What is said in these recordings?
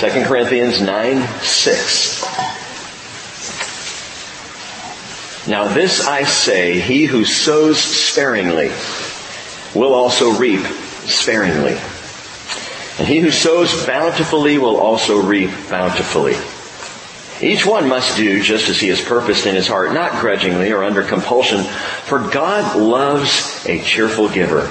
2 Corinthians 9, 6. Now this I say, he who sows sparingly will also reap sparingly. And he who sows bountifully will also reap bountifully. Each one must do just as he has purposed in his heart, not grudgingly or under compulsion, for God loves a cheerful giver.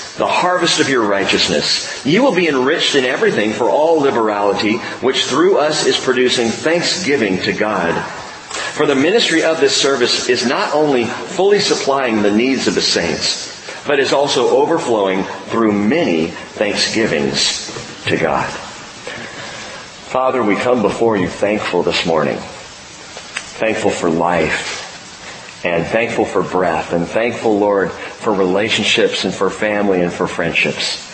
the harvest of your righteousness. You will be enriched in everything for all liberality, which through us is producing thanksgiving to God. For the ministry of this service is not only fully supplying the needs of the saints, but is also overflowing through many thanksgivings to God. Father, we come before you thankful this morning thankful for life and thankful for breath and thankful, Lord, for relationships and for family and for friendships.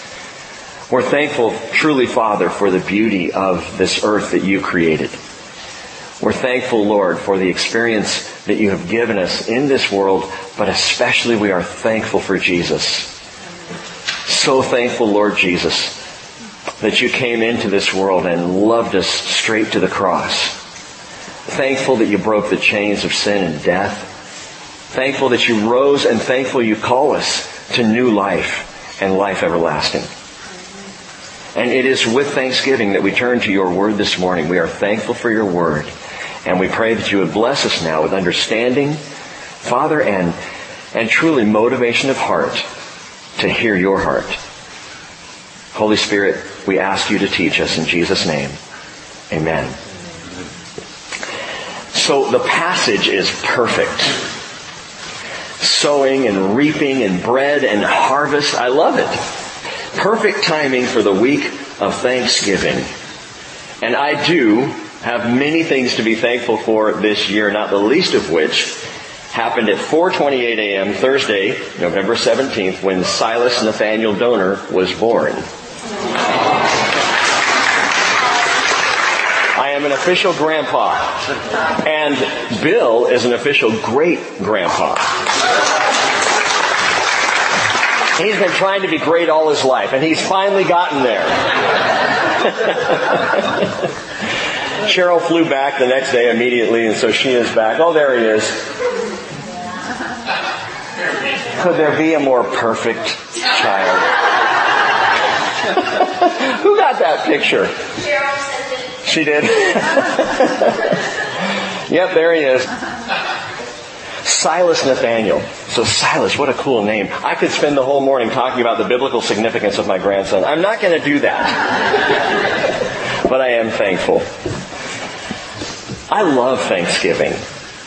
We're thankful, truly, Father, for the beauty of this earth that you created. We're thankful, Lord, for the experience that you have given us in this world, but especially we are thankful for Jesus. So thankful, Lord Jesus, that you came into this world and loved us straight to the cross. Thankful that you broke the chains of sin and death. Thankful that you rose and thankful you call us to new life and life everlasting. And it is with thanksgiving that we turn to your word this morning. We are thankful for your word. And we pray that you would bless us now with understanding, Father, and, and truly motivation of heart to hear your heart. Holy Spirit, we ask you to teach us in Jesus' name. Amen. So the passage is perfect. Sowing and reaping and bread and harvest. I love it. Perfect timing for the week of Thanksgiving. And I do have many things to be thankful for this year, not the least of which happened at 4.28 a.m. Thursday, November 17th, when Silas Nathaniel Donor was born. Am an official grandpa. And Bill is an official great grandpa. He's been trying to be great all his life, and he's finally gotten there. Cheryl flew back the next day immediately, and so she is back. Oh, there he is. Could there be a more perfect child? Who got that picture? She did. yep, there he is. Silas Nathaniel. So Silas, what a cool name. I could spend the whole morning talking about the biblical significance of my grandson. I'm not going to do that. but I am thankful. I love Thanksgiving.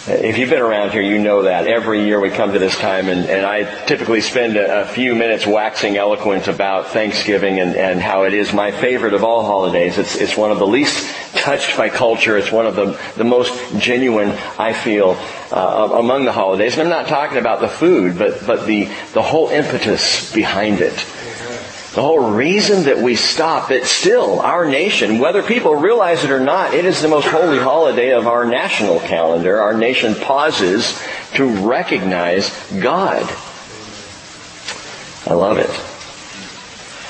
If you've been around here, you know that. Every year we come to this time and, and I typically spend a, a, few minutes waxing eloquent about Thanksgiving and, and how it is my favorite of all holidays. It's, it's one of the least touched by culture. It's one of the, the most genuine, I feel, uh, among the holidays. And I'm not talking about the food, but, but the, the whole impetus behind it. The whole reason that we stop, that still our nation, whether people realize it or not, it is the most holy holiday of our national calendar. Our nation pauses to recognize God. I love it.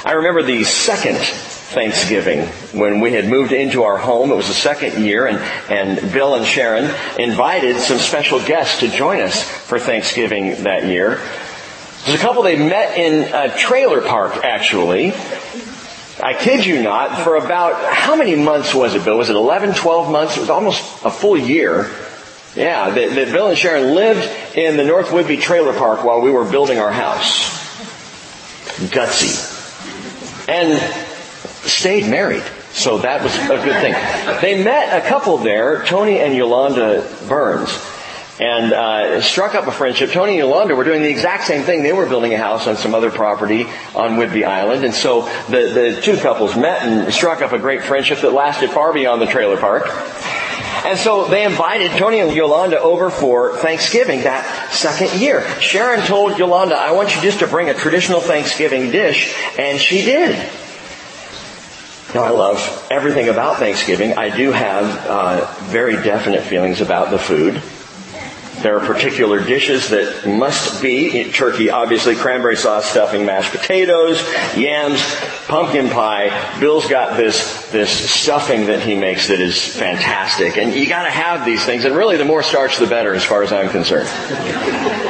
I remember the second Thanksgiving when we had moved into our home. It was the second year and, and Bill and Sharon invited some special guests to join us for Thanksgiving that year. There's a couple they met in a trailer park actually. I kid you not, for about, how many months was it, Bill? Was it 11, 12 months? It was almost a full year. Yeah, that, that Bill and Sharon lived in the North Whidbey trailer park while we were building our house. Gutsy. And stayed married. So that was a good thing. They met a couple there, Tony and Yolanda Burns and uh, struck up a friendship. Tony and Yolanda were doing the exact same thing. They were building a house on some other property on Whidbey Island, and so the, the two couples met and struck up a great friendship that lasted far beyond the trailer park. And so they invited Tony and Yolanda over for Thanksgiving that second year. Sharon told Yolanda, I want you just to bring a traditional Thanksgiving dish, and she did. Now I love everything about Thanksgiving. I do have uh, very definite feelings about the food. There are particular dishes that must be turkey, obviously, cranberry sauce, stuffing, mashed potatoes, yams, pumpkin pie. Bill's got this this stuffing that he makes that is fantastic, and you got to have these things. And really, the more starch, the better, as far as I'm concerned.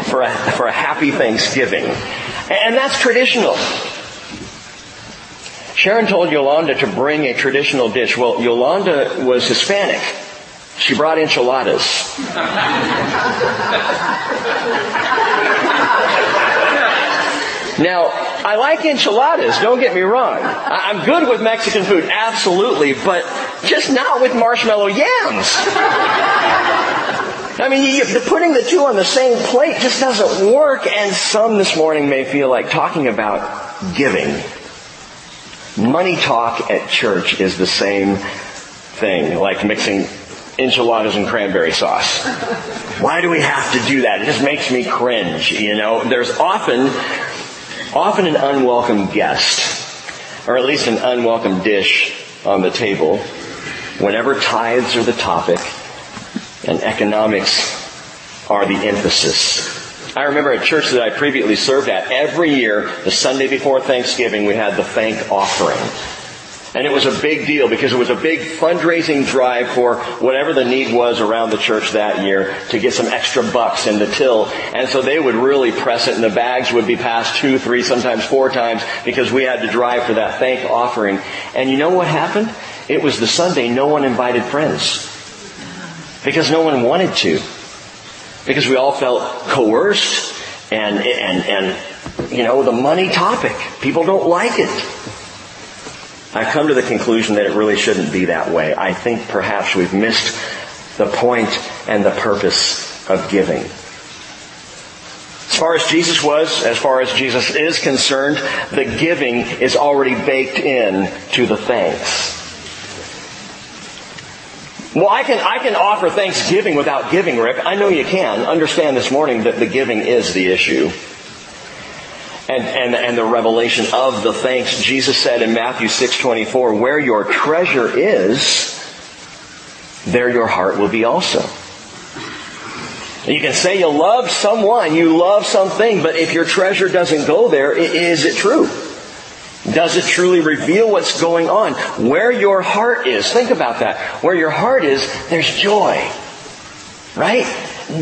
for a for a happy Thanksgiving, and that's traditional. Sharon told Yolanda to bring a traditional dish. Well, Yolanda was Hispanic. She brought enchiladas. now, I like enchiladas, don't get me wrong. I'm good with Mexican food, absolutely, but just not with marshmallow yams. I mean, you, putting the two on the same plate just doesn't work, and some this morning may feel like talking about giving. Money talk at church is the same thing, like mixing enchiladas and cranberry sauce. Why do we have to do that? It just makes me cringe, you know. There's often, often an unwelcome guest, or at least an unwelcome dish on the table whenever tithes are the topic and economics are the emphasis. I remember a church that I previously served at, every year, the Sunday before Thanksgiving, we had the thank offering. And it was a big deal because it was a big fundraising drive for whatever the need was around the church that year to get some extra bucks in the till. And so they would really press it and the bags would be passed two, three, sometimes four times because we had to drive for that thank offering. And you know what happened? It was the Sunday no one invited friends. Because no one wanted to. Because we all felt coerced and, and, and, you know, the money topic. People don't like it. I've come to the conclusion that it really shouldn't be that way. I think perhaps we've missed the point and the purpose of giving. As far as Jesus was, as far as Jesus is concerned, the giving is already baked in to the thanks. Well, I can, I can offer thanksgiving without giving, Rick. I know you can. Understand this morning that the giving is the issue and, and, and the revelation of the thanks. Jesus said in Matthew 6:24, "Where your treasure is, there your heart will be also." You can say you love someone, you love something, but if your treasure doesn't go there, is it true? Does it truly reveal what's going on? Where your heart is, think about that. Where your heart is, there's joy. Right?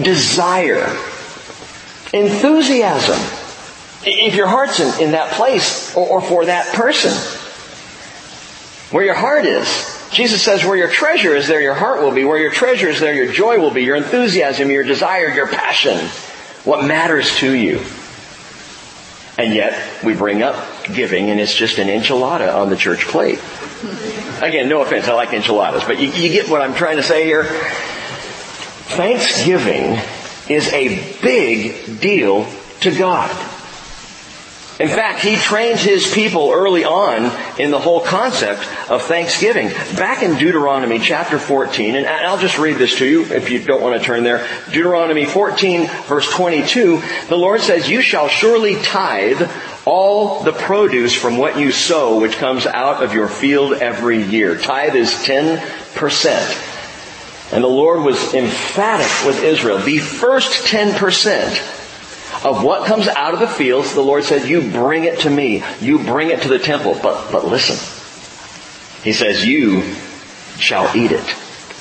Desire. Enthusiasm. If your heart's in, in that place or, or for that person, where your heart is, Jesus says, where your treasure is, there your heart will be. Where your treasure is, there your joy will be, your enthusiasm, your desire, your passion, what matters to you. And yet, we bring up giving and it's just an enchilada on the church plate. Again, no offense, I like enchiladas, but you, you get what I'm trying to say here? Thanksgiving is a big deal to God. In fact, he trains his people early on in the whole concept of thanksgiving. Back in Deuteronomy chapter 14, and I'll just read this to you if you don't want to turn there. Deuteronomy 14 verse 22, the Lord says, You shall surely tithe all the produce from what you sow which comes out of your field every year. Tithe is 10%. And the Lord was emphatic with Israel. The first 10% of what comes out of the fields, the Lord says, you bring it to me. You bring it to the temple. But, but listen. He says, you shall eat it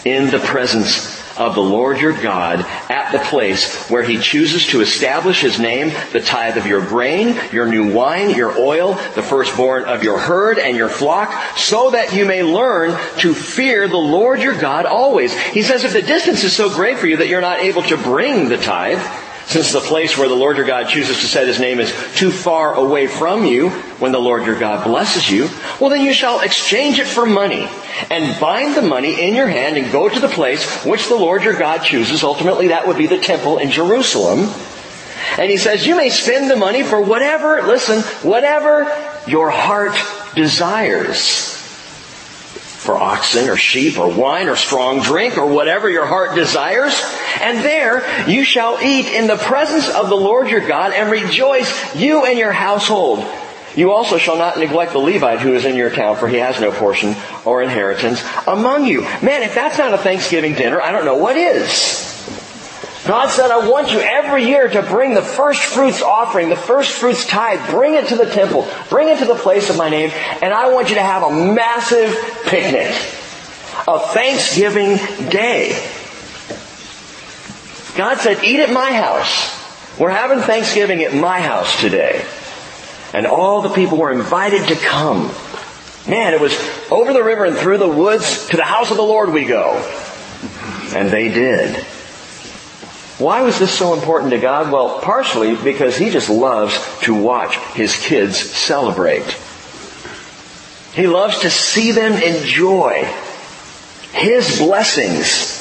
in the presence of the Lord your God at the place where he chooses to establish his name, the tithe of your grain, your new wine, your oil, the firstborn of your herd and your flock, so that you may learn to fear the Lord your God always. He says if the distance is so great for you that you're not able to bring the tithe, since the place where the Lord your God chooses to set his name is too far away from you when the Lord your God blesses you, well then you shall exchange it for money and bind the money in your hand and go to the place which the Lord your God chooses. Ultimately that would be the temple in Jerusalem. And he says, you may spend the money for whatever, listen, whatever your heart desires. For oxen or sheep or wine or strong drink or whatever your heart desires. And there you shall eat in the presence of the Lord your God and rejoice you and your household. You also shall not neglect the Levite who is in your town, for he has no portion or inheritance among you. Man, if that's not a Thanksgiving dinner, I don't know what is. God said, I want you every year to bring the first fruits offering, the first fruits tithe, bring it to the temple, bring it to the place of my name, and I want you to have a massive picnic. A Thanksgiving day. God said, eat at my house. We're having Thanksgiving at my house today. And all the people were invited to come. Man, it was over the river and through the woods to the house of the Lord we go. And they did. Why was this so important to God? Well, partially because He just loves to watch His kids celebrate. He loves to see them enjoy His blessings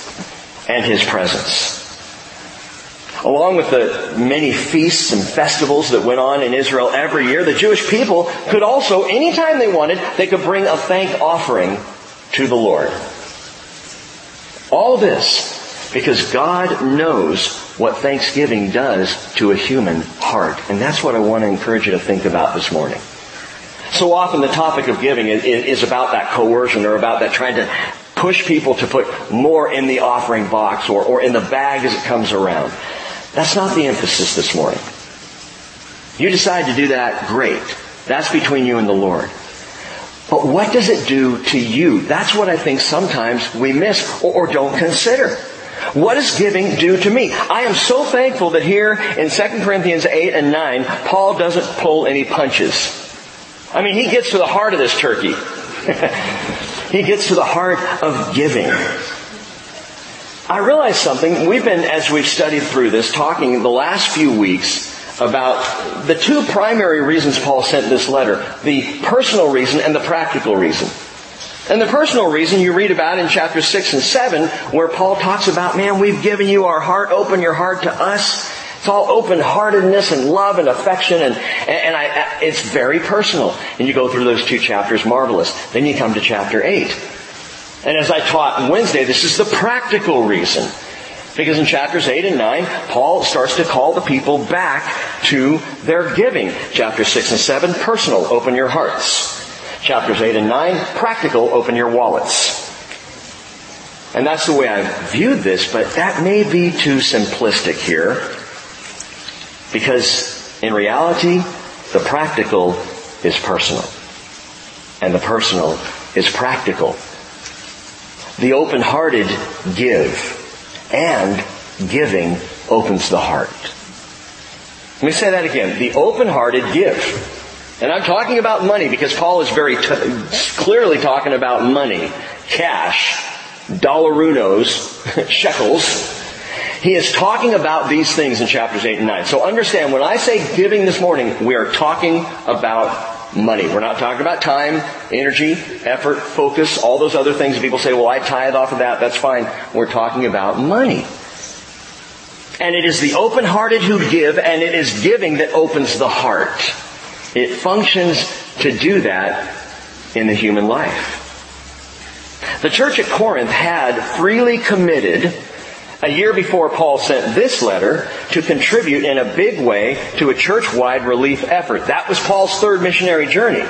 and His presence. Along with the many feasts and festivals that went on in Israel every year, the Jewish people could also, anytime they wanted, they could bring a thank offering to the Lord. All this because God knows what Thanksgiving does to a human heart. And that's what I want to encourage you to think about this morning. So often the topic of giving is about that coercion or about that trying to push people to put more in the offering box or, or in the bag as it comes around. That's not the emphasis this morning. You decide to do that, great. That's between you and the Lord. But what does it do to you? That's what I think sometimes we miss or, or don't consider. What does giving do to me? I am so thankful that here in 2 Corinthians 8 and 9, Paul doesn't pull any punches. I mean, he gets to the heart of this turkey. he gets to the heart of giving. I realize something. We've been, as we've studied through this, talking the last few weeks about the two primary reasons Paul sent this letter. The personal reason and the practical reason. And the personal reason you read about in chapter 6 and 7, where Paul talks about, man, we've given you our heart, open your heart to us. It's all open-heartedness and love and affection and, and I, it's very personal. And you go through those two chapters, marvelous. Then you come to chapter 8. And as I taught on Wednesday, this is the practical reason. Because in chapters 8 and 9, Paul starts to call the people back to their giving. Chapter 6 and 7, personal, open your hearts chapters 8 and 9, practical, open your wallets. And that's the way I've viewed this, but that may be too simplistic here. Because in reality, the practical is personal. And the personal is practical. The open-hearted give. And giving opens the heart. Let me say that again. The open-hearted give. And I'm talking about money because Paul is very t- clearly talking about money, cash, dollarunos, shekels. He is talking about these things in chapters 8 and 9. So understand, when I say giving this morning, we are talking about money. We're not talking about time, energy, effort, focus, all those other things. People say, well, I tithe off of that. That's fine. We're talking about money. And it is the open-hearted who give, and it is giving that opens the heart. It functions to do that in the human life. The church at Corinth had freely committed a year before Paul sent this letter to contribute in a big way to a church-wide relief effort. That was Paul's third missionary journey.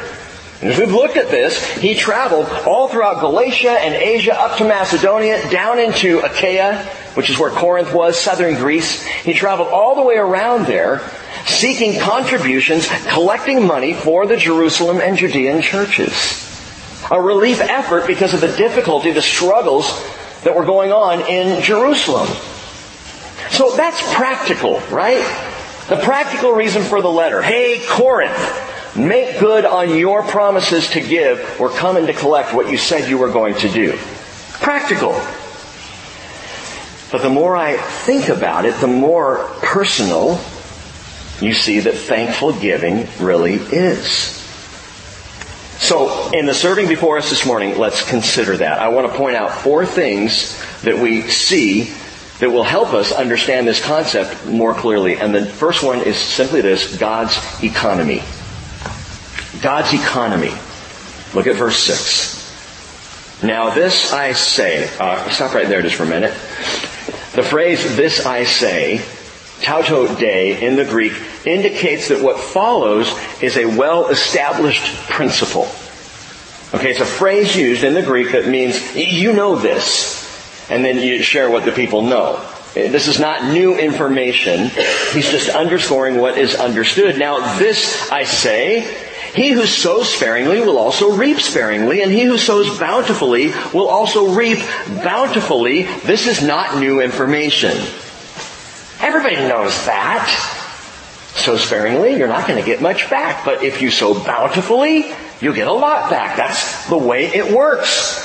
And as we've looked at this, he traveled all throughout Galatia and Asia up to Macedonia, down into Achaia, which is where Corinth was, southern Greece. He traveled all the way around there seeking contributions, collecting money for the Jerusalem and Judean churches. A relief effort because of the difficulty, the struggles that were going on in Jerusalem. So that's practical, right? The practical reason for the letter. Hey, Corinth, make good on your promises to give. We're coming to collect what you said you were going to do. Practical. But the more I think about it, the more personal you see that thankful giving really is. So, in the serving before us this morning, let's consider that. I want to point out four things that we see that will help us understand this concept more clearly. And the first one is simply this, God's economy. God's economy. Look at verse 6. Now this I say, uh, stop right there just for a minute. The phrase, this I say, tauto de in the Greek, indicates that what follows is a well-established principle. Okay, it's a phrase used in the Greek that means, you know this, and then you share what the people know. This is not new information. He's just underscoring what is understood. Now this I say, he who sows sparingly will also reap sparingly, and he who sows bountifully will also reap bountifully. This is not new information. Everybody knows that. So sparingly, you're not going to get much back. But if you sow bountifully, you'll get a lot back. That's the way it works.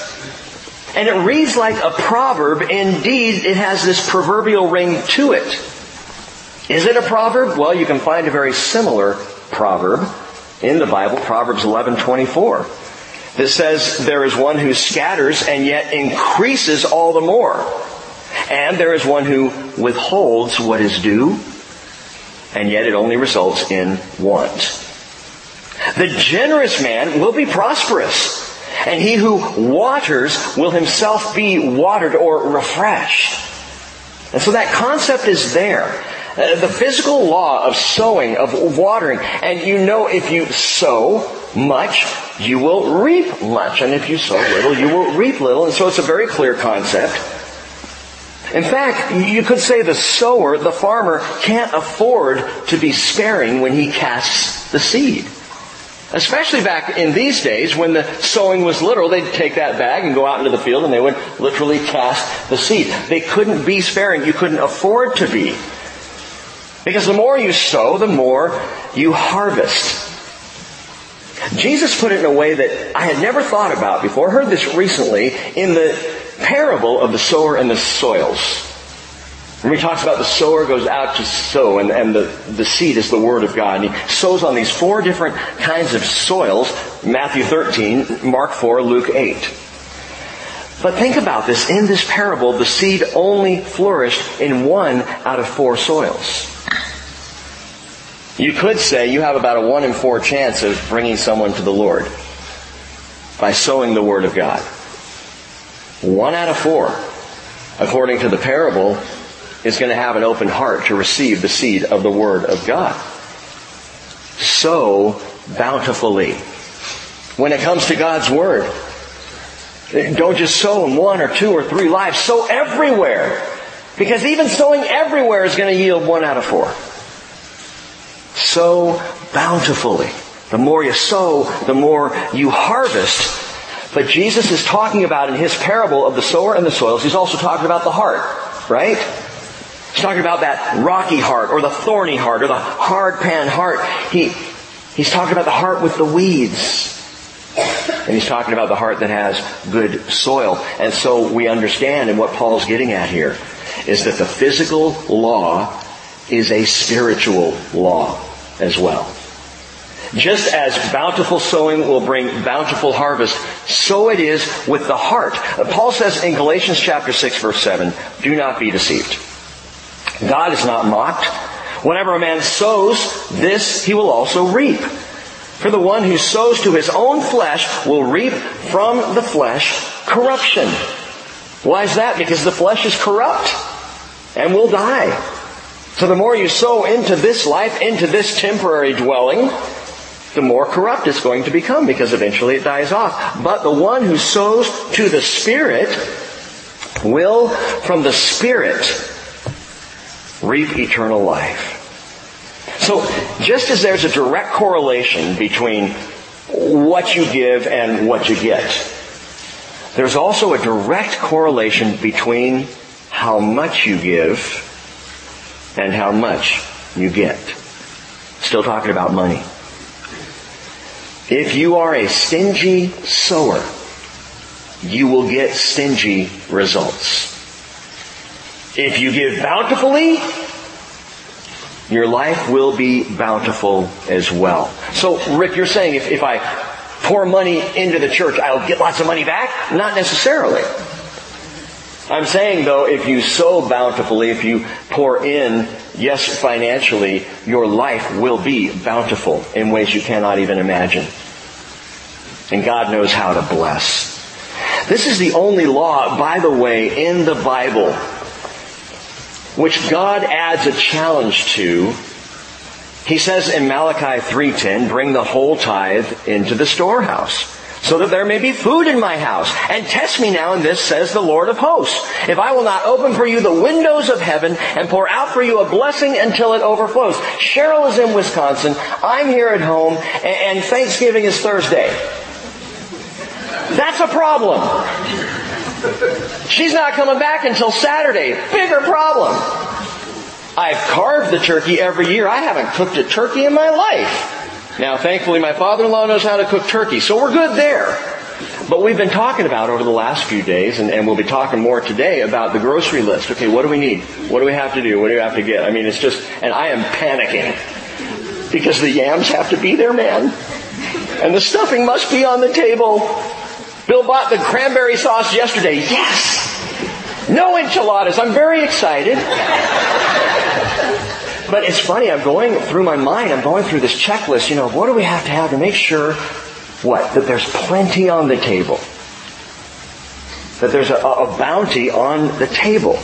And it reads like a proverb. Indeed, it has this proverbial ring to it. Is it a proverb? Well, you can find a very similar proverb in the Bible, Proverbs 11:24. That says there is one who scatters and yet increases all the more. And there is one who withholds what is due and yet it only results in want. The generous man will be prosperous and he who waters will himself be watered or refreshed. And so that concept is there. Uh, the physical law of sowing, of watering, and you know if you sow much, you will reap much, and if you sow little, you will reap little, and so it's a very clear concept. In fact, you could say the sower, the farmer, can't afford to be sparing when he casts the seed. Especially back in these days when the sowing was literal, they'd take that bag and go out into the field and they would literally cast the seed. They couldn't be sparing. You couldn't afford to be. Because the more you sow, the more you harvest. Jesus put it in a way that I had never thought about before. I heard this recently in the parable of the sower and the soils. When he talks about the sower goes out to sow and, and the, the seed is the word of God. And he sows on these four different kinds of soils. Matthew 13, Mark 4, Luke 8. But think about this. In this parable, the seed only flourished in one out of four soils. You could say you have about a one in four chance of bringing someone to the Lord by sowing the Word of God. One out of four, according to the parable, is going to have an open heart to receive the seed of the Word of God. So bountifully. When it comes to God's Word, don't just sow in one or two or three lives. Sow everywhere. Because even sowing everywhere is going to yield one out of four. Sow bountifully. The more you sow, the more you harvest. But Jesus is talking about in his parable of the sower and the soils, he's also talking about the heart, right? He's talking about that rocky heart or the thorny heart or the hard pan heart. He, he's talking about the heart with the weeds. And he's talking about the heart that has good soil. And so we understand and what Paul's getting at here is that the physical law is a spiritual law as well. Just as bountiful sowing will bring bountiful harvest, so it is with the heart. Paul says in Galatians chapter 6 verse 7, do not be deceived. God is not mocked. Whenever a man sows, this he will also reap. For the one who sows to his own flesh will reap from the flesh corruption. Why is that? Because the flesh is corrupt and will die. So the more you sow into this life, into this temporary dwelling, the more corrupt it's going to become because eventually it dies off. But the one who sows to the Spirit will from the Spirit reap eternal life. So just as there's a direct correlation between what you give and what you get, there's also a direct correlation between how much you give and how much you get. Still talking about money. If you are a stingy sower, you will get stingy results. If you give bountifully, your life will be bountiful as well. So, Rick, you're saying if, if I pour money into the church, I'll get lots of money back? Not necessarily. I'm saying though, if you sow bountifully, if you pour in, yes, financially, your life will be bountiful in ways you cannot even imagine. And God knows how to bless. This is the only law, by the way, in the Bible which God adds a challenge to. He says in Malachi 3.10, bring the whole tithe into the storehouse so that there may be food in my house. And test me now in this, says the Lord of hosts. If I will not open for you the windows of heaven and pour out for you a blessing until it overflows. Cheryl is in Wisconsin. I'm here at home and Thanksgiving is Thursday. That's a problem. She's not coming back until Saturday. Bigger problem. I've carved the turkey every year. I haven't cooked a turkey in my life. Now, thankfully, my father-in-law knows how to cook turkey, so we're good there. But we've been talking about over the last few days, and, and, we'll be talking more today about the grocery list. Okay, what do we need? What do we have to do? What do we have to get? I mean, it's just, and I am panicking because the yams have to be there, man. And the stuffing must be on the table. Bill bought the cranberry sauce yesterday. Yes! No enchiladas. I'm very excited. But it's funny, I'm going through my mind, I'm going through this checklist, you know, what do we have to have to make sure, what? That there's plenty on the table. That there's a, a bounty on the table.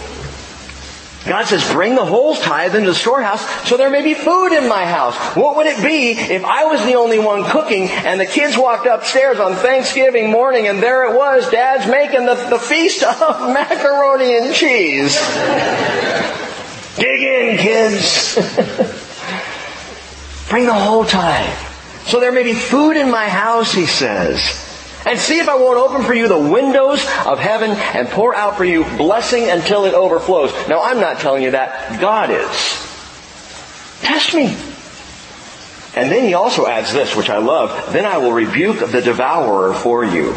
God says, bring the whole tithe into the storehouse so there may be food in my house. What would it be if I was the only one cooking and the kids walked upstairs on Thanksgiving morning and there it was, Dad's making the, the feast of macaroni and cheese. Dig in, kids. Bring the whole tithe. So there may be food in my house, he says. And see if I won't open for you the windows of heaven and pour out for you blessing until it overflows. Now I'm not telling you that. God is. Test me. And then he also adds this, which I love. Then I will rebuke the devourer for you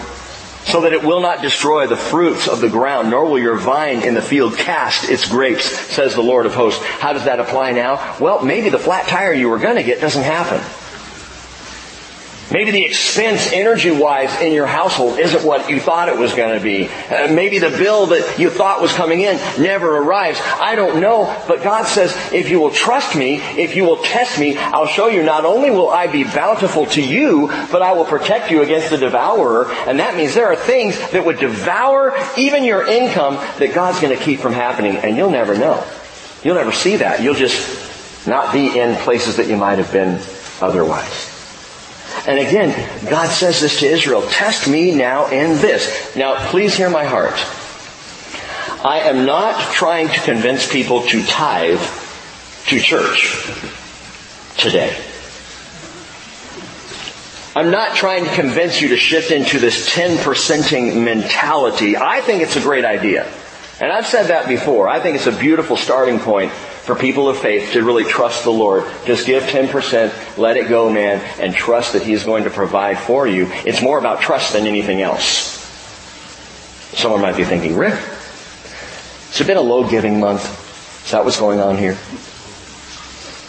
so that it will not destroy the fruits of the ground, nor will your vine in the field cast its grapes, says the Lord of hosts. How does that apply now? Well, maybe the flat tire you were going to get doesn't happen. Maybe the expense energy-wise in your household isn't what you thought it was going to be. Uh, maybe the bill that you thought was coming in never arrives. I don't know, but God says, if you will trust me, if you will test me, I'll show you not only will I be bountiful to you, but I will protect you against the devourer. And that means there are things that would devour even your income that God's going to keep from happening, and you'll never know. You'll never see that. You'll just not be in places that you might have been otherwise. And again, God says this to Israel, test me now in this. Now, please hear my heart. I am not trying to convince people to tithe to church today. I'm not trying to convince you to shift into this 10%ing mentality. I think it's a great idea. And I've said that before. I think it's a beautiful starting point for people of faith to really trust the Lord. Just give 10%, let it go, man, and trust that He's going to provide for you. It's more about trust than anything else. Someone might be thinking, Rick, it's been a low giving month. Is that what's going on here?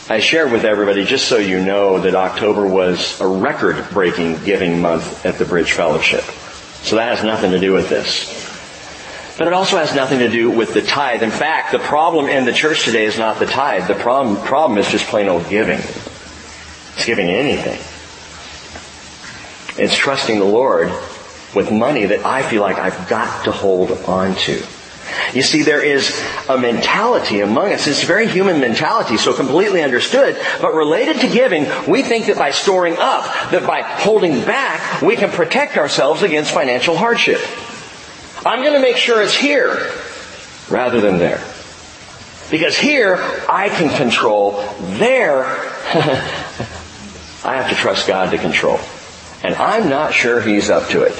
I shared with everybody, just so you know, that October was a record breaking giving month at the Bridge Fellowship. So that has nothing to do with this. But it also has nothing to do with the tithe. In fact, the problem in the church today is not the tithe. The problem, problem is just plain old giving. It's giving anything. It's trusting the Lord with money that I feel like I've got to hold on to. You see, there is a mentality among us. It's a very human mentality, so completely understood. But related to giving, we think that by storing up, that by holding back, we can protect ourselves against financial hardship. I'm going to make sure it's here rather than there. Because here, I can control. There, I have to trust God to control. And I'm not sure He's up to it.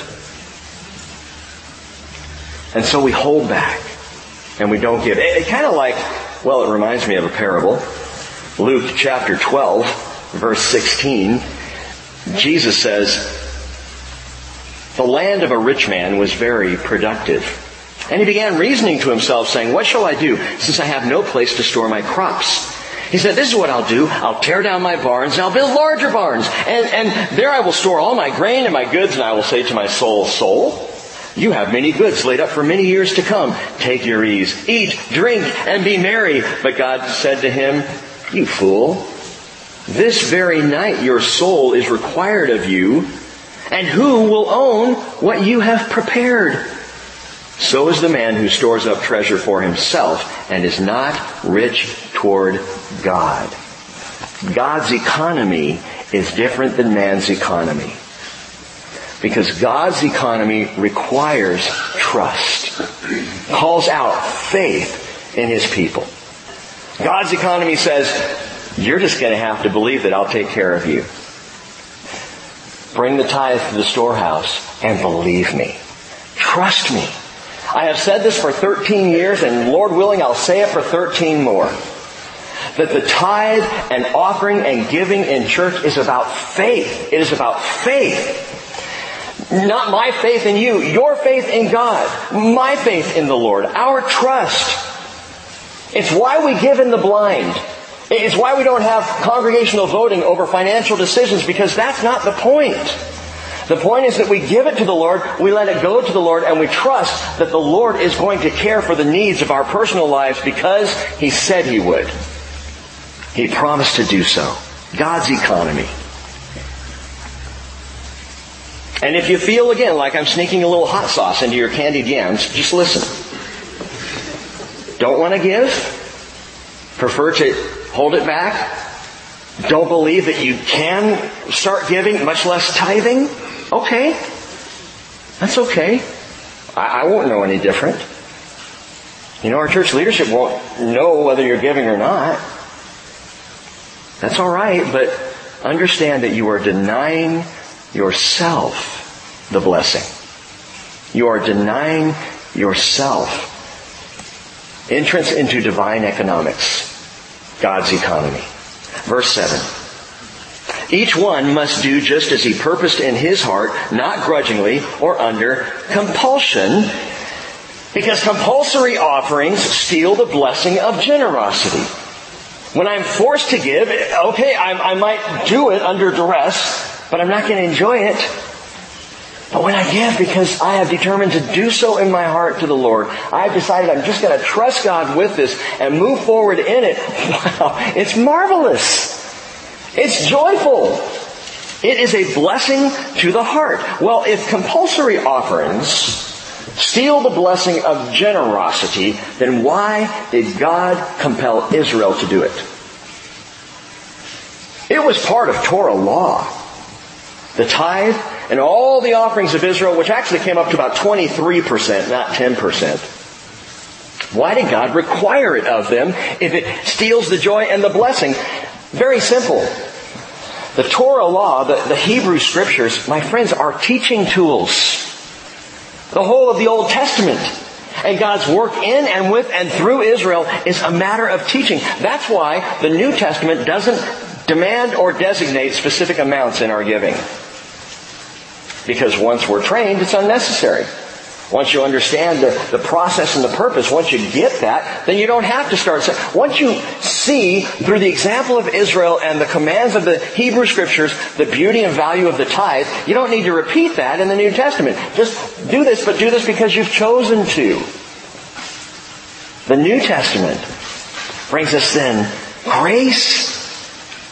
And so we hold back. And we don't give. It, it kind of like, well, it reminds me of a parable. Luke chapter 12, verse 16. Jesus says, the land of a rich man was very productive. And he began reasoning to himself, saying, What shall I do, since I have no place to store my crops? He said, This is what I'll do. I'll tear down my barns, and I'll build larger barns. And, and there I will store all my grain and my goods, and I will say to my soul, Soul, you have many goods laid up for many years to come. Take your ease. Eat, drink, and be merry. But God said to him, You fool, this very night your soul is required of you And who will own what you have prepared? So is the man who stores up treasure for himself and is not rich toward God. God's economy is different than man's economy. Because God's economy requires trust, calls out faith in His people. God's economy says, you're just going to have to believe that I'll take care of you. Bring the tithe to the storehouse and believe me. Trust me. I have said this for 13 years and Lord willing I'll say it for 13 more. That the tithe and offering and giving in church is about faith. It is about faith. Not my faith in you, your faith in God, my faith in the Lord, our trust. It's why we give in the blind. It's why we don't have congregational voting over financial decisions because that's not the point. The point is that we give it to the Lord, we let it go to the Lord, and we trust that the Lord is going to care for the needs of our personal lives because He said He would. He promised to do so. God's economy. And if you feel again like I'm sneaking a little hot sauce into your candied yams, just listen. Don't want to give? Prefer to hold it back? Don't believe that you can start giving, much less tithing? Okay. That's okay. I, I won't know any different. You know, our church leadership won't know whether you're giving or not. That's alright, but understand that you are denying yourself the blessing. You are denying yourself entrance into divine economics, God's economy. Verse 7. Each one must do just as he purposed in his heart, not grudgingly or under compulsion, because compulsory offerings steal the blessing of generosity. When I'm forced to give, okay, I, I might do it under duress, but I'm not going to enjoy it. But when I give because I have determined to do so in my heart to the Lord, I have decided I'm just going to trust God with this and move forward in it. Wow, it's marvelous. It's joyful. It is a blessing to the heart. Well, if compulsory offerings steal the blessing of generosity, then why did God compel Israel to do it? It was part of Torah law. The tithe and all the offerings of Israel, which actually came up to about 23%, not 10%. Why did God require it of them if it steals the joy and the blessing? Very simple. The Torah law, the, the Hebrew scriptures, my friends, are teaching tools. The whole of the Old Testament and God's work in and with and through Israel is a matter of teaching. That's why the New Testament doesn't demand or designate specific amounts in our giving. Because once we're trained, it's unnecessary. Once you understand the, the process and the purpose, once you get that, then you don't have to start. Once you see through the example of Israel and the commands of the Hebrew scriptures the beauty and value of the tithe, you don't need to repeat that in the New Testament. Just do this, but do this because you've chosen to. The New Testament brings us then grace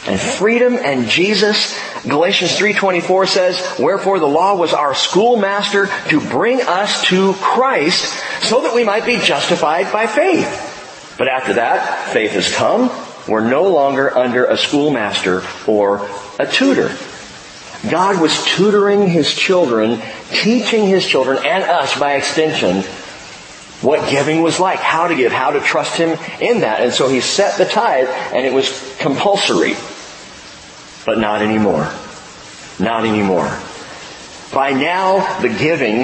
and freedom and Jesus Galatians 3.24 says, Wherefore the law was our schoolmaster to bring us to Christ so that we might be justified by faith. But after that, faith has come. We're no longer under a schoolmaster or a tutor. God was tutoring His children, teaching His children and us by extension what giving was like, how to give, how to trust Him in that. And so He set the tithe and it was compulsory. But not anymore. Not anymore. By now, the giving,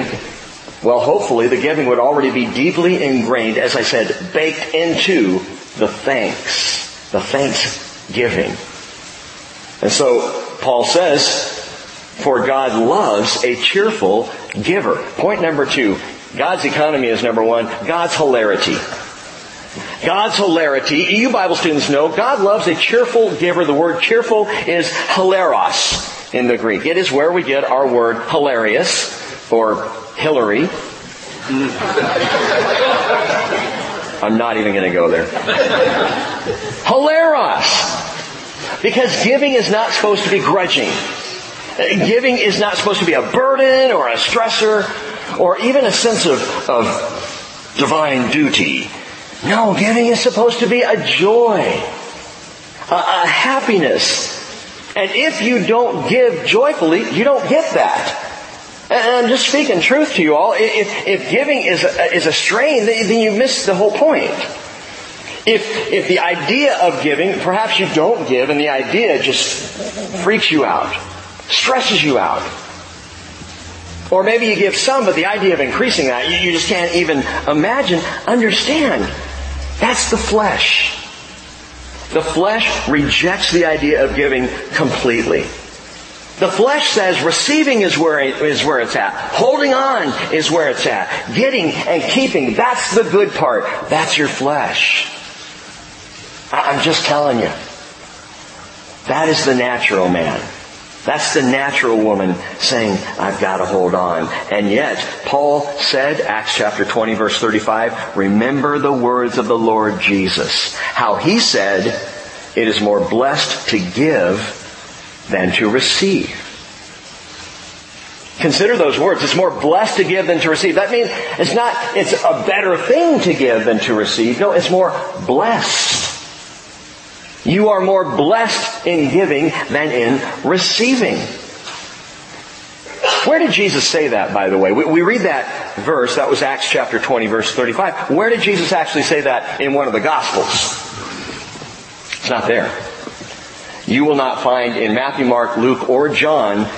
well, hopefully the giving would already be deeply ingrained, as I said, baked into the thanks, the thanksgiving. And so, Paul says, for God loves a cheerful giver. Point number two, God's economy is number one, God's hilarity. God's hilarity. You Bible students know God loves a cheerful giver. The word cheerful is hilaros in the Greek. It is where we get our word hilarious or Hillary. I'm not even going to go there. Hilaros. Because giving is not supposed to be grudging. Giving is not supposed to be a burden or a stressor or even a sense of, of divine duty. No, giving is supposed to be a joy, a, a happiness. And if you don't give joyfully, you don't get that. And I'm just speaking truth to you all. If, if giving is a, is a strain, then you miss the whole point. If, if the idea of giving, perhaps you don't give and the idea just freaks you out, stresses you out. Or maybe you give some, but the idea of increasing that, you, you just can't even imagine, understand. That's the flesh. The flesh rejects the idea of giving completely. The flesh says receiving is where, it, is where it's at. Holding on is where it's at. Getting and keeping, that's the good part. That's your flesh. I'm just telling you. That is the natural man. That's the natural woman saying, I've got to hold on. And yet, Paul said, Acts chapter 20 verse 35, remember the words of the Lord Jesus. How he said, it is more blessed to give than to receive. Consider those words. It's more blessed to give than to receive. That means it's not, it's a better thing to give than to receive. No, it's more blessed. You are more blessed in giving than in receiving. Where did Jesus say that, by the way? We, we, read that verse, that was Acts chapter 20, verse 35. Where did Jesus actually say that in one of the Gospels? It's not there. You will not find in Matthew, Mark, Luke, or John,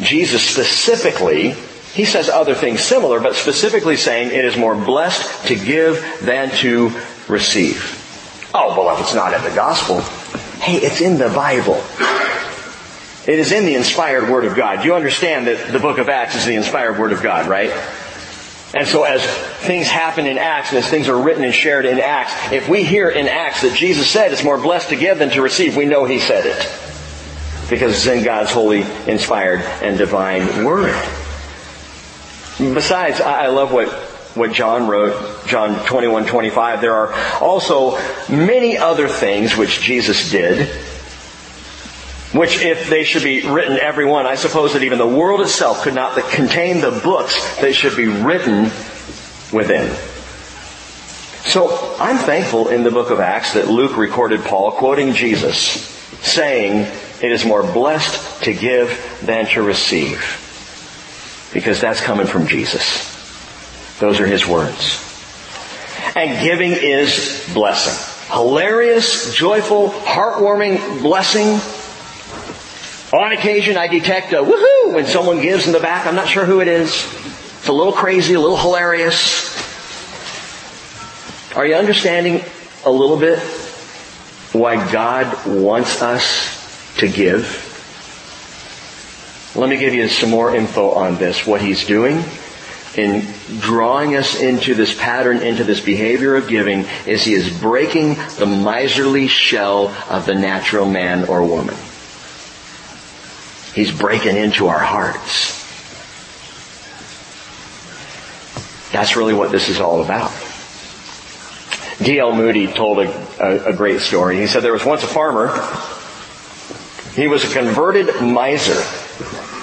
Jesus specifically, he says other things similar, but specifically saying it is more blessed to give than to receive. Oh, well, if it's not in the gospel, hey, it's in the Bible. It is in the inspired Word of God. You understand that the book of Acts is the inspired Word of God, right? And so as things happen in Acts and as things are written and shared in Acts, if we hear in Acts that Jesus said it's more blessed to give than to receive, we know He said it. Because it's in God's holy, inspired, and divine Word. Besides, I love what what John wrote, John 21, 25. There are also many other things which Jesus did, which if they should be written every one, I suppose that even the world itself could not contain the books that should be written within. So I'm thankful in the book of Acts that Luke recorded Paul quoting Jesus saying, it is more blessed to give than to receive. Because that's coming from Jesus. Those are his words. And giving is blessing. Hilarious, joyful, heartwarming blessing. On occasion I detect a woohoo when someone gives in the back. I'm not sure who it is. It's a little crazy, a little hilarious. Are you understanding a little bit why God wants us to give? Let me give you some more info on this, what He's doing in drawing us into this pattern, into this behavior of giving, is he is breaking the miserly shell of the natural man or woman. He's breaking into our hearts. That's really what this is all about. D.L. Moody told a, a, a great story. He said there was once a farmer. He was a converted miser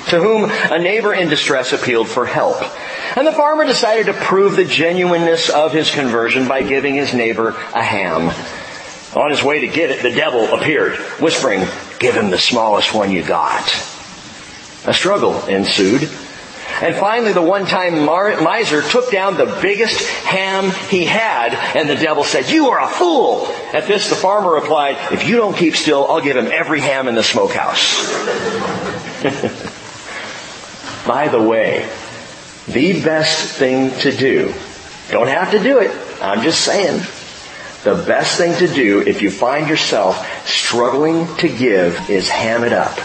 to whom a neighbor in distress appealed for help. And the farmer decided to prove the genuineness of his conversion by giving his neighbor a ham. On his way to get it, the devil appeared, whispering, give him the smallest one you got. A struggle ensued. And finally, the one-time miser took down the biggest ham he had, and the devil said, You are a fool! At this, the farmer replied, If you don't keep still, I'll give him every ham in the smokehouse. By the way, the best thing to do, don't have to do it, I'm just saying, the best thing to do if you find yourself struggling to give is ham it up.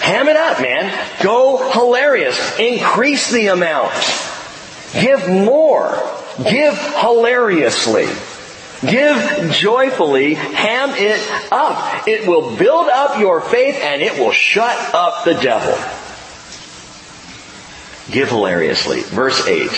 ham it up, man. Go hilarious. Increase the amount. Give more. Give hilariously. Give joyfully, ham it up. It will build up your faith and it will shut up the devil. Give hilariously. Verse 8.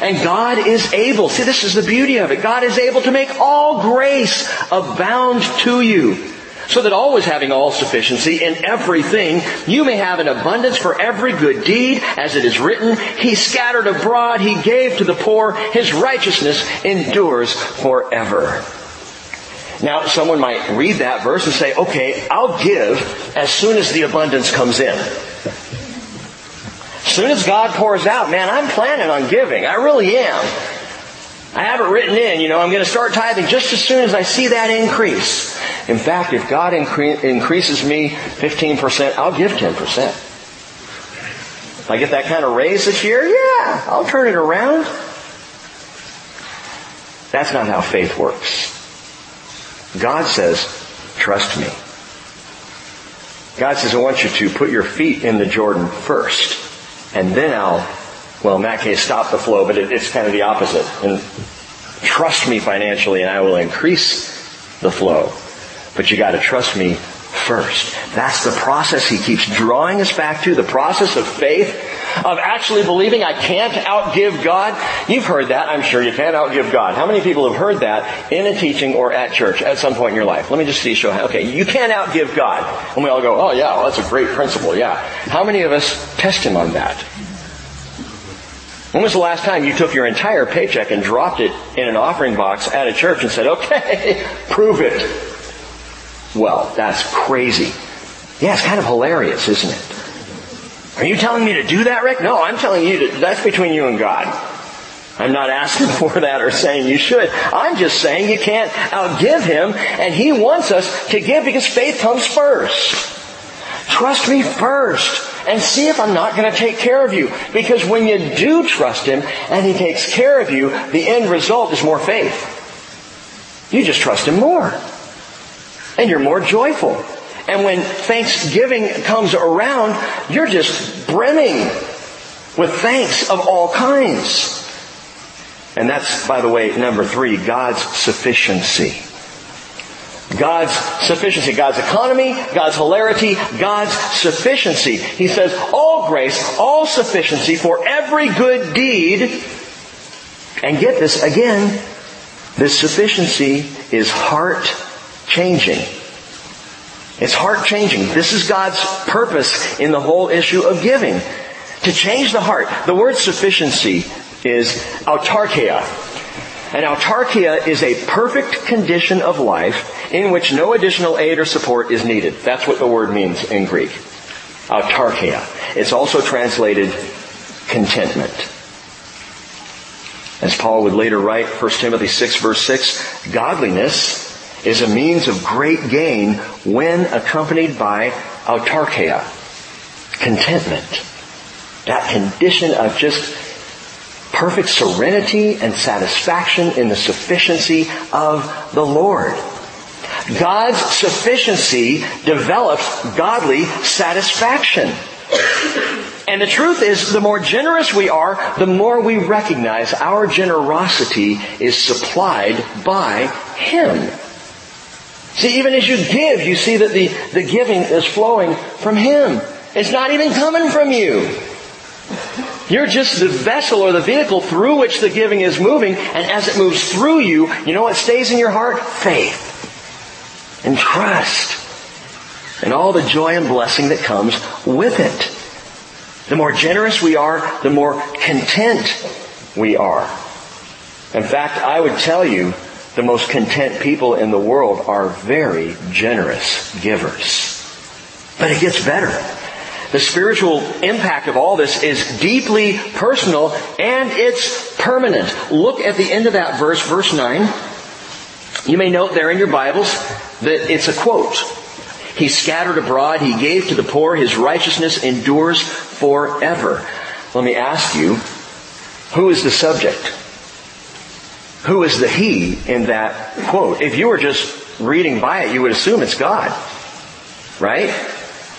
And God is able, see this is the beauty of it, God is able to make all grace abound to you, so that always having all sufficiency in everything, you may have an abundance for every good deed, as it is written, He scattered abroad, He gave to the poor, His righteousness endures forever. Now, someone might read that verse and say, okay, I'll give as soon as the abundance comes in. As soon as God pours out, man, I'm planning on giving. I really am. I have it written in, you know, I'm going to start tithing just as soon as I see that increase. In fact, if God incre- increases me 15%, I'll give 10%. If I get that kind of raise this year, yeah, I'll turn it around. That's not how faith works. God says, trust me. God says, I want you to put your feet in the Jordan first, and then I'll, well, in that case, stop the flow, but it, it's kind of the opposite. And trust me financially, and I will increase the flow. But you gotta trust me first. That's the process he keeps drawing us back to, the process of faith, of actually believing I can't outgive God. You've heard that, I'm sure you can't outgive God. How many people have heard that in a teaching or at church at some point in your life? Let me just see, show how, okay, you can't outgive God. And we all go, oh yeah, well, that's a great principle, yeah. How many of us test him on that? When was the last time you took your entire paycheck and dropped it in an offering box at a church and said, okay, prove it? Well, that's crazy. Yeah, it's kind of hilarious, isn't it? Are you telling me to do that, Rick? No, I'm telling you to, that's between you and God. I'm not asking for that or saying you should. I'm just saying you can't outgive Him and He wants us to give because faith comes first. Trust me first and see if I'm not going to take care of you. Because when you do trust Him and He takes care of you, the end result is more faith. You just trust Him more and you're more joyful. And when Thanksgiving comes around, you're just brimming with thanks of all kinds. And that's, by the way, number three, God's sufficiency. God's sufficiency, God's economy, God's hilarity, God's sufficiency. He says, all grace, all sufficiency for every good deed. And get this again, this sufficiency is heart changing. It's heart changing. This is God's purpose in the whole issue of giving. To change the heart. The word sufficiency is autarkia. And autarkia is a perfect condition of life in which no additional aid or support is needed. That's what the word means in Greek. Autarkia. It's also translated contentment. As Paul would later write, 1 Timothy 6 verse 6, godliness is a means of great gain when accompanied by autarkia, contentment. That condition of just perfect serenity and satisfaction in the sufficiency of the Lord. God's sufficiency develops godly satisfaction. And the truth is, the more generous we are, the more we recognize our generosity is supplied by Him. See, even as you give, you see that the, the giving is flowing from Him. It's not even coming from you. You're just the vessel or the vehicle through which the giving is moving, and as it moves through you, you know what stays in your heart? Faith. And trust. And all the joy and blessing that comes with it. The more generous we are, the more content we are. In fact, I would tell you the most content people in the world are very generous givers. But it gets better. The spiritual impact of all this is deeply personal and it's permanent. Look at the end of that verse, verse 9. You may note there in your Bibles that it's a quote. He scattered abroad, he gave to the poor, his righteousness endures forever. Let me ask you, who is the subject? Who is the he in that quote? If you were just reading by it, you would assume it's God. Right?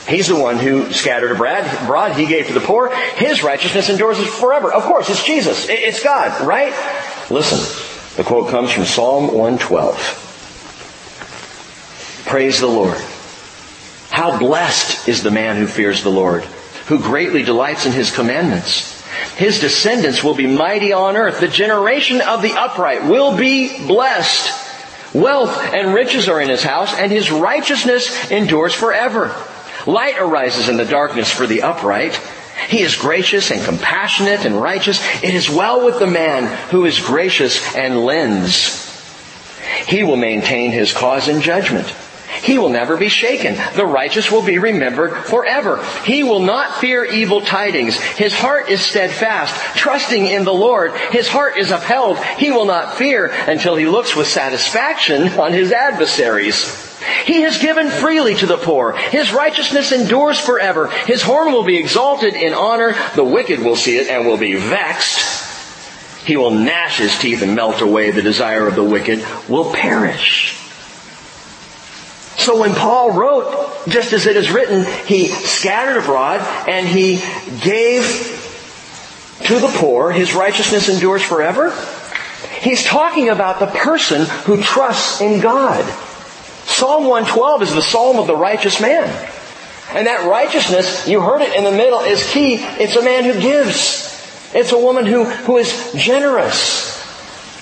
He's the one who scattered abroad. He gave to the poor. His righteousness endures forever. Of course, it's Jesus. It's God, right? Listen. The quote comes from Psalm 112. Praise the Lord. How blessed is the man who fears the Lord, who greatly delights in his commandments. His descendants will be mighty on earth. The generation of the upright will be blessed. Wealth and riches are in his house, and his righteousness endures forever. Light arises in the darkness for the upright. He is gracious and compassionate and righteous. It is well with the man who is gracious and lends. He will maintain his cause in judgment. He will never be shaken. The righteous will be remembered forever. He will not fear evil tidings. His heart is steadfast, trusting in the Lord. His heart is upheld. He will not fear until he looks with satisfaction on his adversaries. He has given freely to the poor. His righteousness endures forever. His horn will be exalted in honor. The wicked will see it and will be vexed. He will gnash his teeth and melt away. The desire of the wicked will perish. So when Paul wrote, just as it is written, he scattered abroad and he gave to the poor, his righteousness endures forever. He's talking about the person who trusts in God. Psalm 112 is the psalm of the righteous man. And that righteousness, you heard it in the middle, is key. It's a man who gives. It's a woman who, who is generous.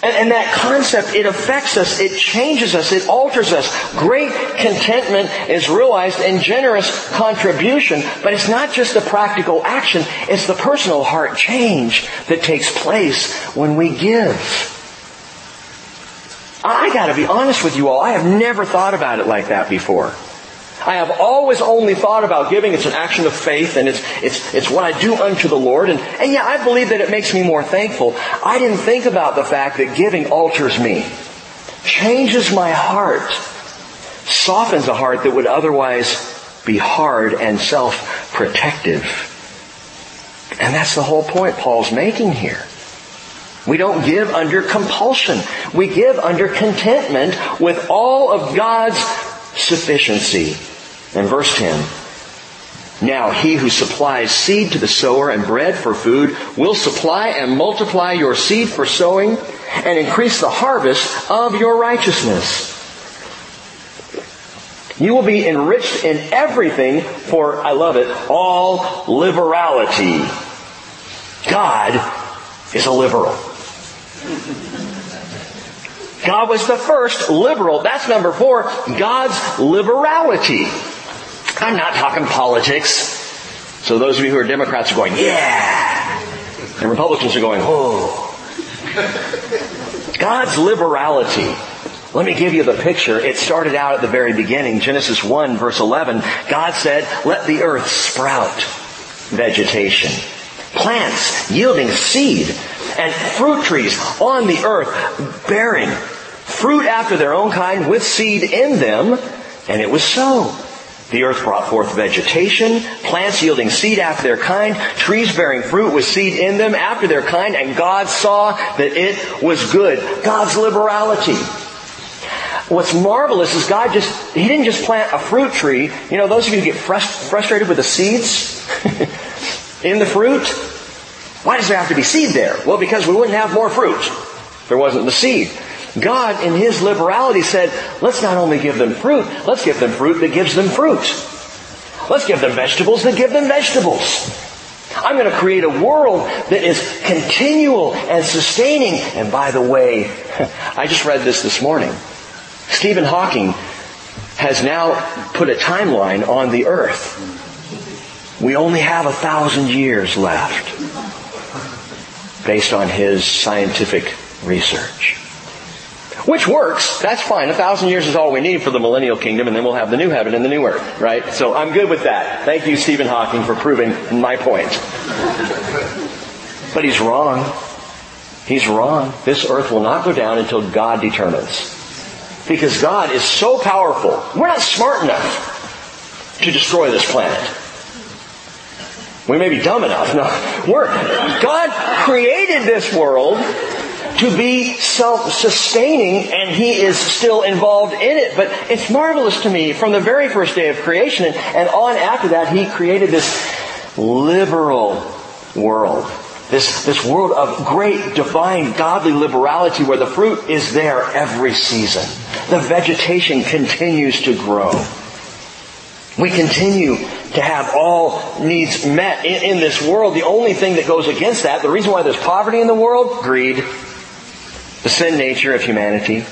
And, and, that concept, it affects us, it changes us, it alters us. Great contentment is realized in generous contribution, but it's not just the practical action, it's the personal heart change that takes place when we give. I gotta be honest with you all, I have never thought about it like that before. I have always only thought about giving. It's an action of faith and it's, it's, it's what I do unto the Lord. And, and yeah, I believe that it makes me more thankful. I didn't think about the fact that giving alters me, changes my heart, softens a heart that would otherwise be hard and self-protective. And that's the whole point Paul's making here. We don't give under compulsion. We give under contentment with all of God's sufficiency. And verse 10. Now he who supplies seed to the sower and bread for food will supply and multiply your seed for sowing and increase the harvest of your righteousness. You will be enriched in everything for, I love it, all liberality. God is a liberal. God was the first liberal. That's number four. God's liberality. I'm not talking politics. So those of you who are Democrats are going, yeah. And Republicans are going, oh. God's liberality. Let me give you the picture. It started out at the very beginning. Genesis 1 verse 11. God said, let the earth sprout vegetation. Plants yielding seed and fruit trees on the earth bearing fruit after their own kind with seed in them. And it was so. The earth brought forth vegetation, plants yielding seed after their kind, trees bearing fruit with seed in them after their kind, and God saw that it was good. God's liberality. What's marvelous is God just, He didn't just plant a fruit tree. You know, those of you who get frustrated with the seeds in the fruit, why does there have to be seed there? Well, because we wouldn't have more fruit. There wasn't the seed. God, in His liberality, said, let's not only give them fruit, let's give them fruit that gives them fruit. Let's give them vegetables that give them vegetables. I'm going to create a world that is continual and sustaining. And by the way, I just read this this morning. Stephen Hawking has now put a timeline on the earth. We only have a thousand years left based on his scientific research. Which works. That's fine. A thousand years is all we need for the millennial kingdom and then we'll have the new heaven and the new earth, right? So I'm good with that. Thank you, Stephen Hawking, for proving my point. But he's wrong. He's wrong. This earth will not go down until God determines. Because God is so powerful. We're not smart enough to destroy this planet. We may be dumb enough. No, we're, God created this world to be self-sustaining and he is still involved in it. But it's marvelous to me from the very first day of creation and, and on after that he created this liberal world. This, this world of great divine godly liberality where the fruit is there every season. The vegetation continues to grow. We continue to have all needs met in, in, this world. The only thing that goes against that, the reason why there's poverty in the world, greed, the sin nature of humanity.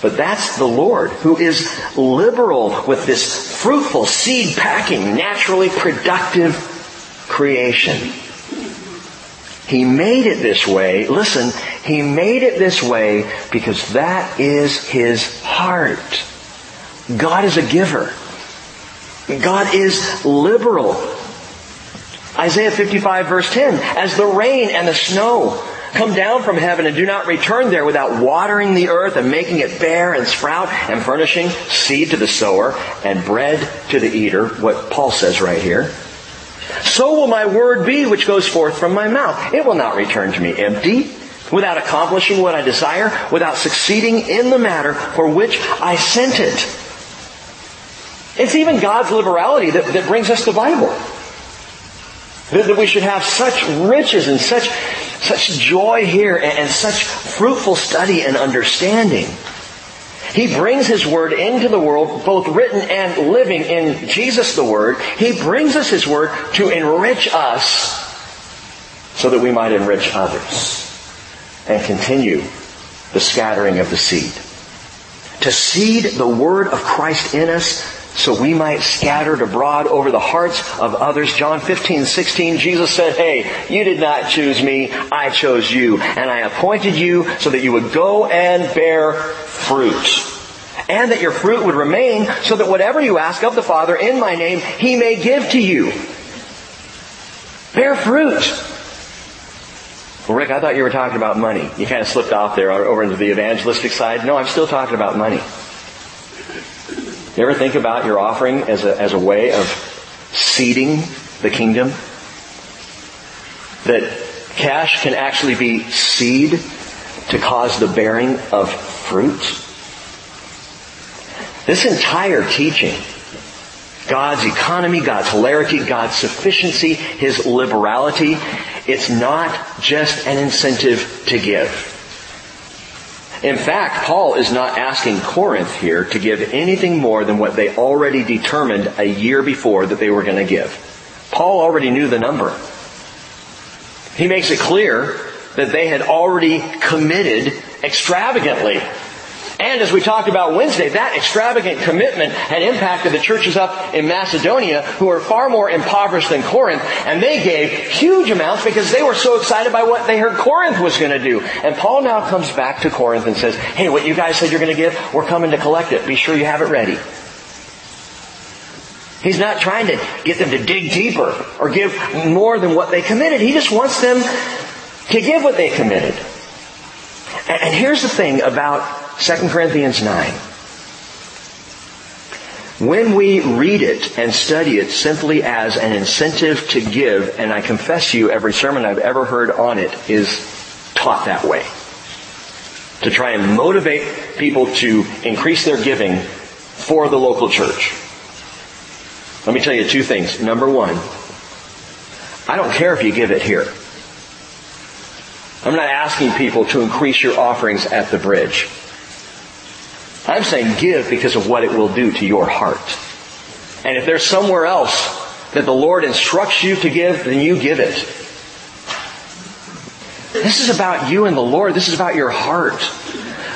But that's the Lord who is liberal with this fruitful, seed packing, naturally productive creation. He made it this way. Listen, He made it this way because that is His heart. God is a giver. God is liberal. Isaiah 55 verse 10, as the rain and the snow come down from heaven and do not return there without watering the earth and making it bear and sprout and furnishing seed to the sower and bread to the eater, what Paul says right here. So will my word be which goes forth from my mouth. It will not return to me empty, without accomplishing what I desire, without succeeding in the matter for which I sent it. It's even God's liberality that, that brings us the Bible. That, that we should have such riches and such, such joy here and, and such fruitful study and understanding. He brings His Word into the world, both written and living in Jesus the Word. He brings us His Word to enrich us so that we might enrich others and continue the scattering of the seed. To seed the Word of Christ in us so we might scatter it abroad over the hearts of others. John 15, 16, Jesus said, Hey, you did not choose me, I chose you, and I appointed you so that you would go and bear fruit. And that your fruit would remain so that whatever you ask of the Father in my name, He may give to you. Bear fruit. Well, Rick, I thought you were talking about money. You kind of slipped off there over into the evangelistic side. No, I'm still talking about money. You ever think about your offering as a, as a way of seeding the kingdom? That cash can actually be seed to cause the bearing of fruit? This entire teaching, God's economy, God's hilarity, God's sufficiency, His liberality, it's not just an incentive to give. In fact, Paul is not asking Corinth here to give anything more than what they already determined a year before that they were going to give. Paul already knew the number. He makes it clear that they had already committed extravagantly and as we talked about Wednesday, that extravagant commitment had impacted the churches up in Macedonia who were far more impoverished than Corinth, and they gave huge amounts because they were so excited by what they heard Corinth was going to do. And Paul now comes back to Corinth and says, hey, what you guys said you're going to give, we're coming to collect it. Be sure you have it ready. He's not trying to get them to dig deeper or give more than what they committed. He just wants them to give what they committed. And here's the thing about 2 Corinthians 9. When we read it and study it simply as an incentive to give, and I confess to you, every sermon I've ever heard on it is taught that way. To try and motivate people to increase their giving for the local church. Let me tell you two things. Number one, I don't care if you give it here. I'm not asking people to increase your offerings at the bridge. I'm saying give because of what it will do to your heart. And if there's somewhere else that the Lord instructs you to give, then you give it. This is about you and the Lord. This is about your heart.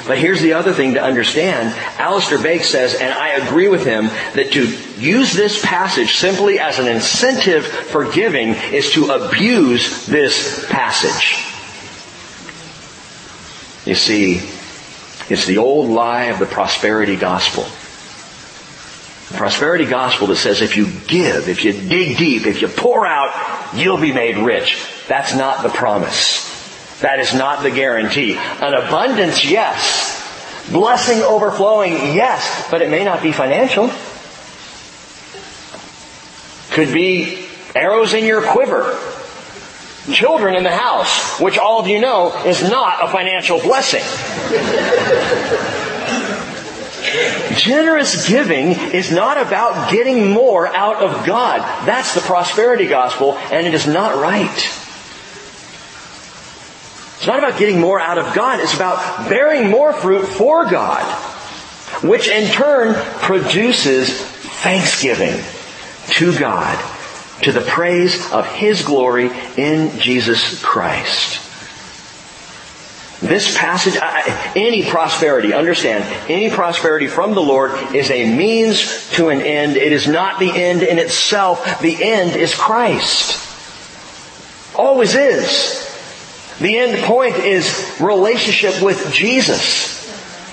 But here's the other thing to understand. Alistair Begg says, and I agree with him, that to use this passage simply as an incentive for giving is to abuse this passage. You see, it's the old lie of the prosperity gospel. The prosperity gospel that says if you give, if you dig deep, if you pour out, you'll be made rich. That's not the promise. That is not the guarantee. An abundance, yes. Blessing overflowing, yes. But it may not be financial. Could be arrows in your quiver children in the house, which all of you know is not a financial blessing. Generous giving is not about getting more out of God. That's the prosperity gospel, and it is not right. It's not about getting more out of God. It's about bearing more fruit for God, which in turn produces thanksgiving to God to the praise of His glory in Jesus Christ. This passage, any prosperity, understand, any prosperity from the Lord is a means to an end. It is not the end in itself. The end is Christ. Always is. The end point is relationship with Jesus.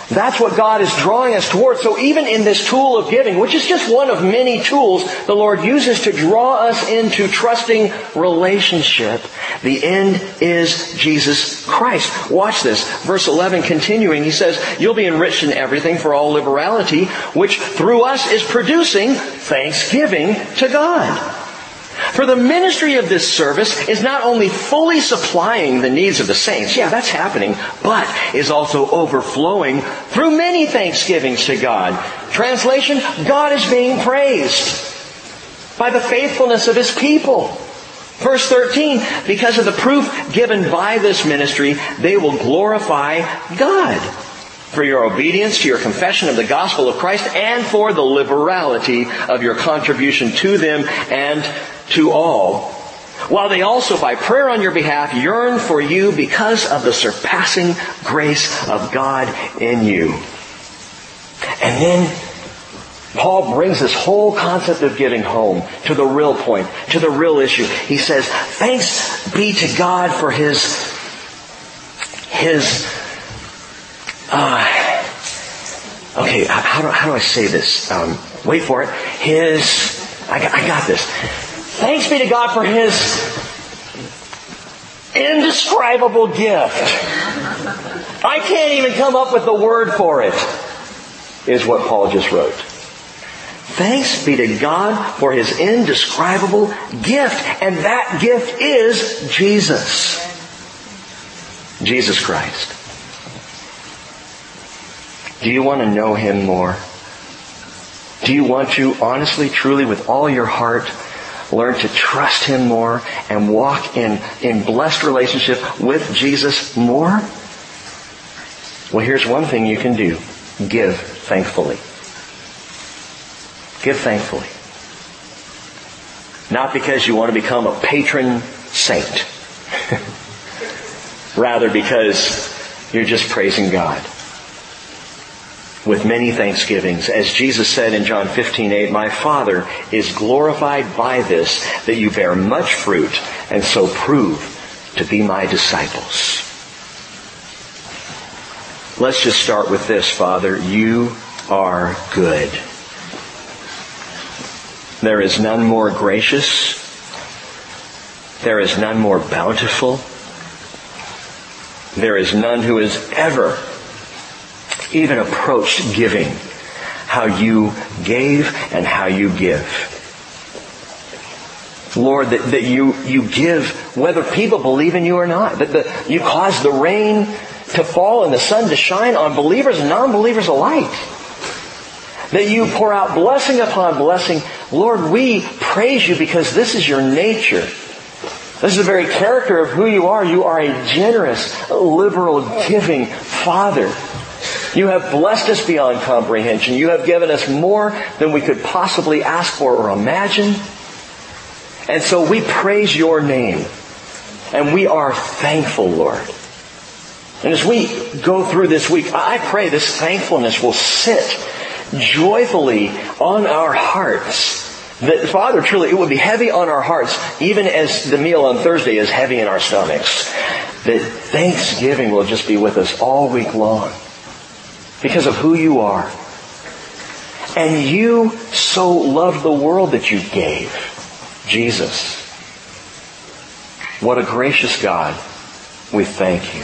That's what God is drawing us towards. So even in this tool of giving, which is just one of many tools the Lord uses to draw us into trusting relationship, the end is Jesus Christ. Watch this. Verse 11 continuing, he says, You'll be enriched in everything for all liberality, which through us is producing thanksgiving to God. For the ministry of this service is not only fully supplying the needs of the saints, yeah, that's happening, but is also overflowing through many thanksgivings to God. Translation, God is being praised by the faithfulness of His people. Verse 13, because of the proof given by this ministry, they will glorify God for your obedience to your confession of the gospel of Christ and for the liberality of your contribution to them and to all, while they also by prayer on your behalf yearn for you because of the surpassing grace of God in you. And then Paul brings this whole concept of giving home to the real point, to the real issue. He says, thanks be to God for his, his, uh, okay, how do, how do I say this? Um, wait for it. His, I got, I got this. Thanks be to God for His indescribable gift. I can't even come up with the word for it, is what Paul just wrote. Thanks be to God for His indescribable gift. And that gift is Jesus. Jesus Christ. Do you want to know Him more? Do you want to honestly, truly, with all your heart, learn to trust Him more and walk in, in blessed relationship with Jesus more? Well, here's one thing you can do. Give thankfully. Give thankfully. Not because you want to become a patron saint. Rather because you're just praising God with many thanksgivings. As Jesus said in John 15, 8, My Father is glorified by this, that you bear much fruit, and so prove to be my disciples. Let's just start with this, Father. You are good. There is none more gracious. There is none more bountiful. There is none who is ever even approached giving, how you gave and how you give. Lord, that, that you, you give whether people believe in you or not. That the, you cause the rain to fall and the sun to shine on believers and non-believers alike. That you pour out blessing upon blessing. Lord, we praise you because this is your nature. This is the very character of who you are. You are a generous, liberal, giving Father. You have blessed us beyond comprehension. You have given us more than we could possibly ask for or imagine. And so we praise your name. And we are thankful, Lord. And as we go through this week, I pray this thankfulness will sit joyfully on our hearts. That, Father, truly, it would be heavy on our hearts, even as the meal on Thursday is heavy in our stomachs. That thanksgiving will just be with us all week long because of who you are. And you so loved the world that you gave Jesus. What a gracious God. We thank you.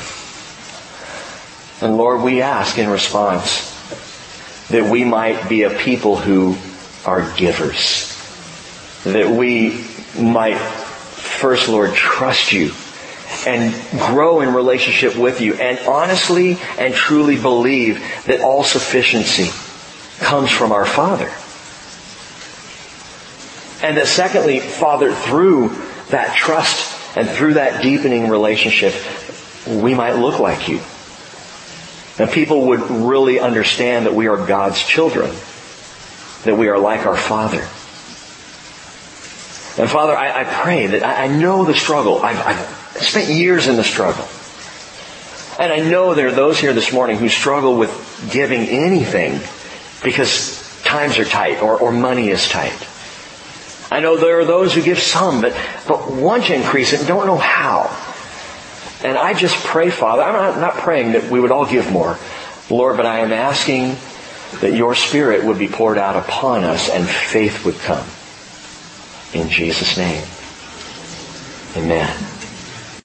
And Lord, we ask in response that we might be a people who are givers. That we might first, Lord, trust you and grow in relationship with you and honestly and truly believe that all sufficiency comes from our Father. And that secondly, Father, through that trust and through that deepening relationship, we might look like you. And people would really understand that we are God's children, that we are like our Father. And Father, I, I pray that I, I know the struggle. I've, I've spent years in the struggle. And I know there are those here this morning who struggle with giving anything because times are tight or, or money is tight. I know there are those who give some, but, but want to increase it and don't know how. And I just pray, Father, I'm not, not praying that we would all give more, Lord, but I am asking that your Spirit would be poured out upon us and faith would come. In Jesus' name. Amen.